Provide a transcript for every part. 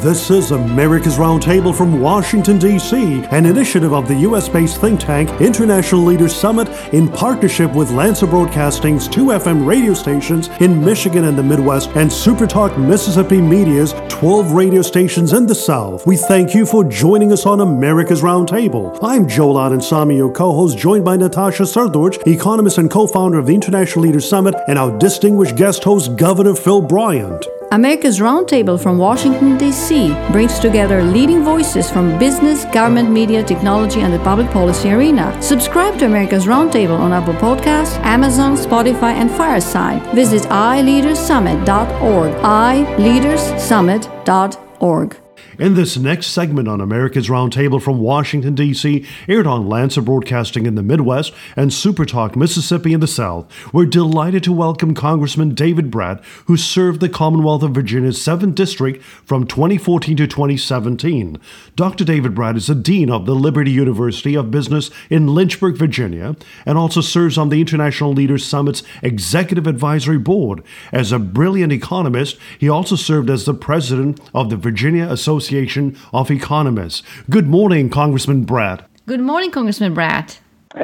This is America's Roundtable from Washington, D.C., an initiative of the U.S. based think tank International Leaders Summit in partnership with Lanser Broadcasting's two FM radio stations in Michigan and the Midwest and Supertalk Mississippi Media's 12 radio stations in the South. We thank you for joining us on America's Roundtable. I'm Joel Samy, your co host, joined by Natasha Srdoc, economist and co founder of the International Leaders Summit, and our distinguished guest host, Governor Phil Bryant. America's Roundtable from Washington, D.C. brings together leading voices from business, government, media, technology, and the public policy arena. Subscribe to America's Roundtable on Apple Podcasts, Amazon, Spotify, and Fireside. Visit iLeadersSummit.org. iLeadersSummit.org. In this next segment on America's Roundtable from Washington, D.C., aired on Lanser Broadcasting in the Midwest and Supertalk Mississippi in the South, we're delighted to welcome Congressman David Brat, who served the Commonwealth of Virginia's 7th District from 2014 to 2017. Dr. David Brat is the Dean of the Liberty University of Business in Lynchburg, Virginia, and also serves on the International Leaders Summit's Executive Advisory Board. As a brilliant economist, he also served as the president of the Virginia Association Association of Economists. Good morning, Congressman Brat. Good morning, Congressman Brat.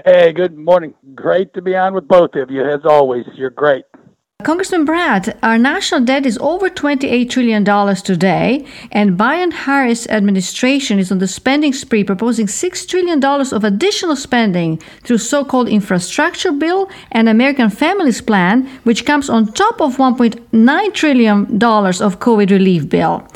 Hey, good morning. Great to be on with both of you, as always. You're great. Congressman Brat, our national debt is over $28 trillion today, and Biden-Harris administration is on the spending spree proposing $6 trillion of additional spending through so-called infrastructure bill and American Families Plan, which comes on top of $1.9 trillion of COVID relief bill.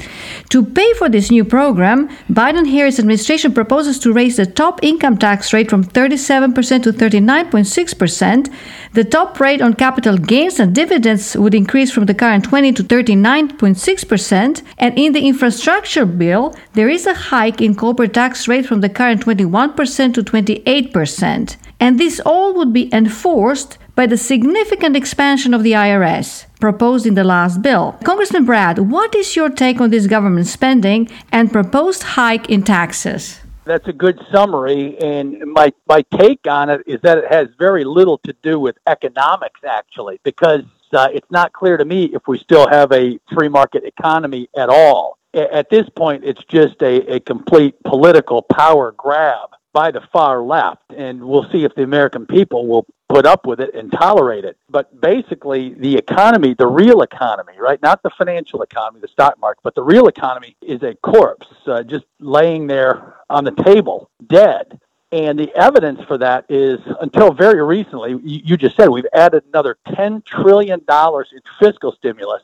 To pay for this new program, Biden-Harris administration proposes to raise the top income tax rate from 37% to 39.6%, the top rate on capital gains and dividends dividends would increase from the current 20 to 39.6%. And in the infrastructure bill, there is a hike in corporate tax rate from the current 21% to 28%. And this all would be enforced by the significant expansion of the IRS proposed in the last bill. Congressman Brat, what is your take on this government spending and proposed hike in taxes? That's a good summary, and my my take on it is that it has very little to do with economics, actually, because uh, it's not clear to me if we still have a free market economy at all. At this point, it's just a, a complete political power grab by the far left, and we'll see if the American people will put up with it and tolerate it. But basically, the economy, the real economy, right? Not the financial economy, the stock market, but the real economy is a corpse uh, just laying there on the table, dead. And the evidence for that is until very recently, you, just said we've added another $10 trillion in fiscal stimulus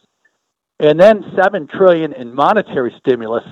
and then 7 trillion in monetary stimulus.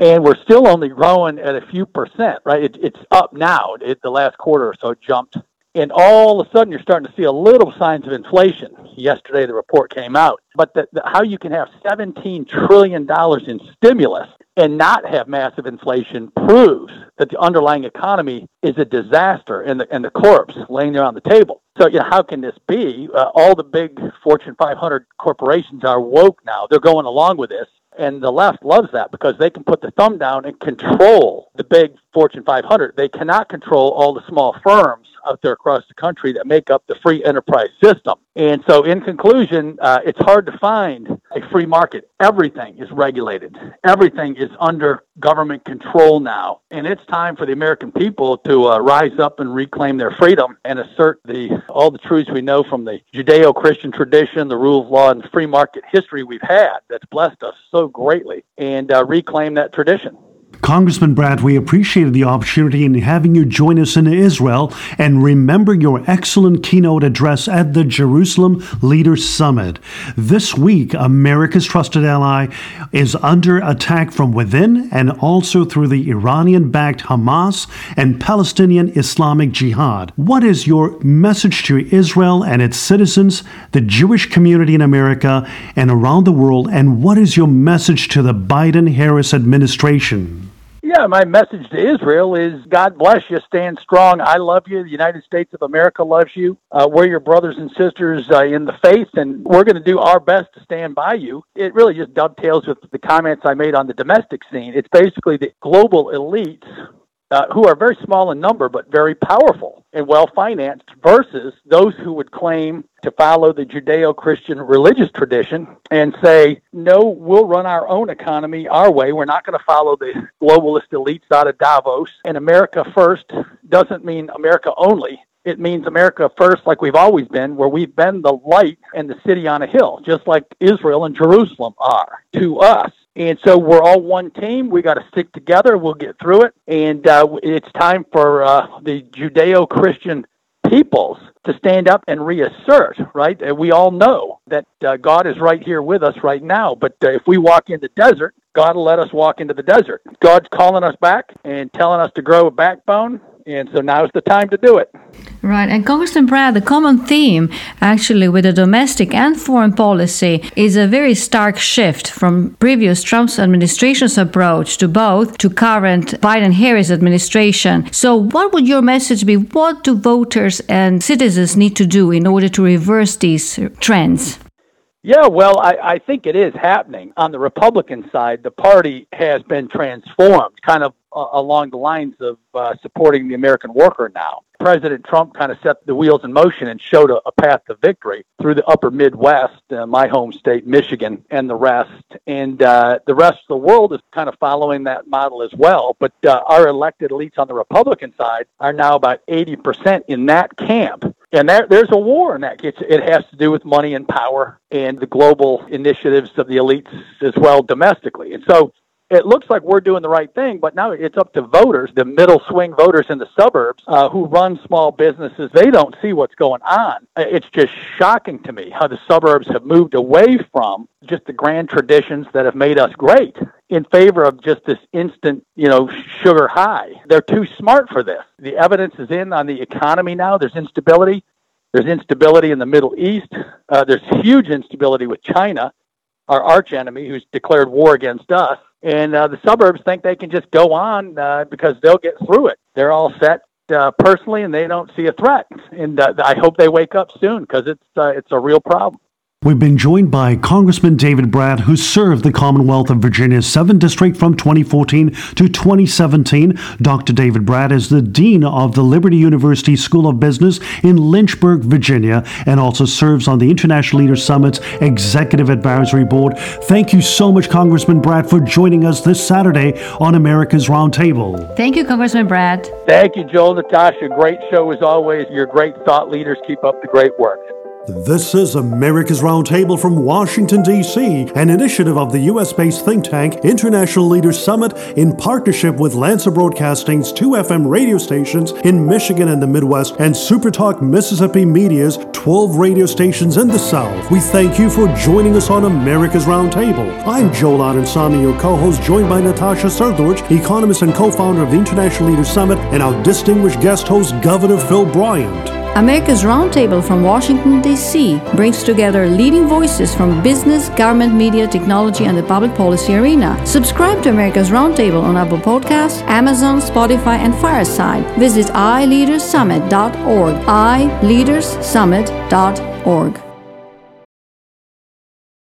And we're still only growing at a few percent, right? It, it's up now. It, the last quarter or so jumped. And all of a sudden, you're starting to see a little signs of inflation. Yesterday, the report came out. But the, the, how you can have $17 trillion in stimulus and not have massive inflation proves that the underlying economy is a disaster and the, and the corpse laying there on the table. So, you know, how can this be? Uh, all the big Fortune 500 corporations are woke now. They're going along with this. And the left loves that because they can put the thumb down and control the big Fortune 500. They cannot control all the small firms out there across the country that make up the free enterprise system. And so, in conclusion, uh, it's hard to find a free market. Everything is regulated, everything is under government control now. And it's time for the American people to uh, rise up and reclaim their freedom and assert the all the truths we know from the Judeo Christian tradition, the rule of law, and free market history we've had that's blessed us so greatly, and uh, reclaim that tradition. Congressman Brat, we appreciated the opportunity in having you join us in Israel and remember your excellent keynote address at the Jerusalem Leaders Summit. This week, America's trusted ally is under attack from within and also through the Iranian backed Hamas and Palestinian Islamic Jihad. What is your message to Israel and its citizens, the Jewish community in America and around the world, and what is your message to the Biden Harris administration? Yeah, my message to Israel is God bless you, stand strong. I love you. The United States of America loves you. Uh, we're your brothers and sisters uh, in the faith, and we're going to do our best to stand by you. It really just dovetails with the comments I made on the domestic scene. It's basically the global elites uh, who are very small in number but very powerful and well financed, versus those who would claim to follow the Judeo Christian religious tradition and say, no, we'll run our own economy our way. We're not going to follow the globalist elites out of Davos. And America first doesn't mean America only. It means America first, like we've always been, where we've been the light and the city on a hill, just like Israel and Jerusalem are to us. And so we're all one team. We got to stick together. We'll get through it. And uh, it's time for uh, the Judeo Christian peoples to stand up and reassert, right? We all know that uh, God is right here with us right now. But uh, if we walk in the desert, God will let us walk into the desert. God's calling us back and telling us to grow a backbone and so now's the time to do it. Right. And Congressman Brat, the common theme actually with the domestic and foreign policy is a very stark shift from previous Trump's administration's approach to both to current Biden Harris administration. So, what would your message be? What do voters and citizens need to do in order to reverse these trends? Yeah, well, I, I think it is happening. On the Republican side, the party has been transformed, kind of uh, along the lines of uh, supporting the American worker now. President Trump kind of set the wheels in motion and showed a, a path to victory through the upper Midwest, uh, my home state, Michigan, and the rest. And uh, the rest of the world is kind of following that model as well. But uh, our elected elites on the Republican side are now about 80% in that camp. And there, there's a war in that. It's, it has to do with money and power and the global initiatives of the elites as well domestically. And so it looks like we're doing the right thing, but now it's up to voters, the middle swing voters in the suburbs uh, who run small businesses. They don't see what's going on. It's just shocking to me how the suburbs have moved away from just the grand traditions that have made us great in favor of just this instant, you know, sugar high. They're too smart for this. The evidence is in on the economy now. There's instability. There's instability in the Middle East. Uh, there's huge instability with China, our arch enemy, who's declared war against us. And uh, the suburbs think they can just go on uh, because they'll get through it. They're all set uh, personally, and they don't see a threat. And uh, I hope they wake up soon because it's uh, it's a real problem. We've been joined by Congressman David Brat, who served the Commonwealth of Virginia's 7th District from 2014 to 2017. Dr. David Brat is the Dean of the Liberty University School of Business in Lynchburg, Virginia, and also serves on the International Leaders Summit's Executive Advisory Board. Thank you so much, Congressman Brat, for joining us this Saturday on America's Roundtable. Thank you, Congressman Brat. Thank you, Joel, Natasha. Great show as always. You're great thought leaders. Keep up the great work. This is America's Roundtable from Washington, D.C., an initiative of the U.S. based think tank International Leaders Summit in partnership with Lanser Broadcasting's two FM radio stations in Michigan and the Midwest and Supertalk Mississippi Media's 12 radio stations in the South. We thank you for joining us on America's Roundtable. I'm Joel Anand your co host, joined by Natasha Srdoc, economist and co founder of the International Leaders Summit, and our distinguished guest host, Governor Phil Bryant. America's Roundtable from Washington, D.C. brings together leading voices from business, government, media, technology, and the public policy arena. Subscribe to America's Roundtable on Apple Podcasts, Amazon, Spotify, and Fireside. Visit iLeadersSummit.org. iLeadersSummit.org.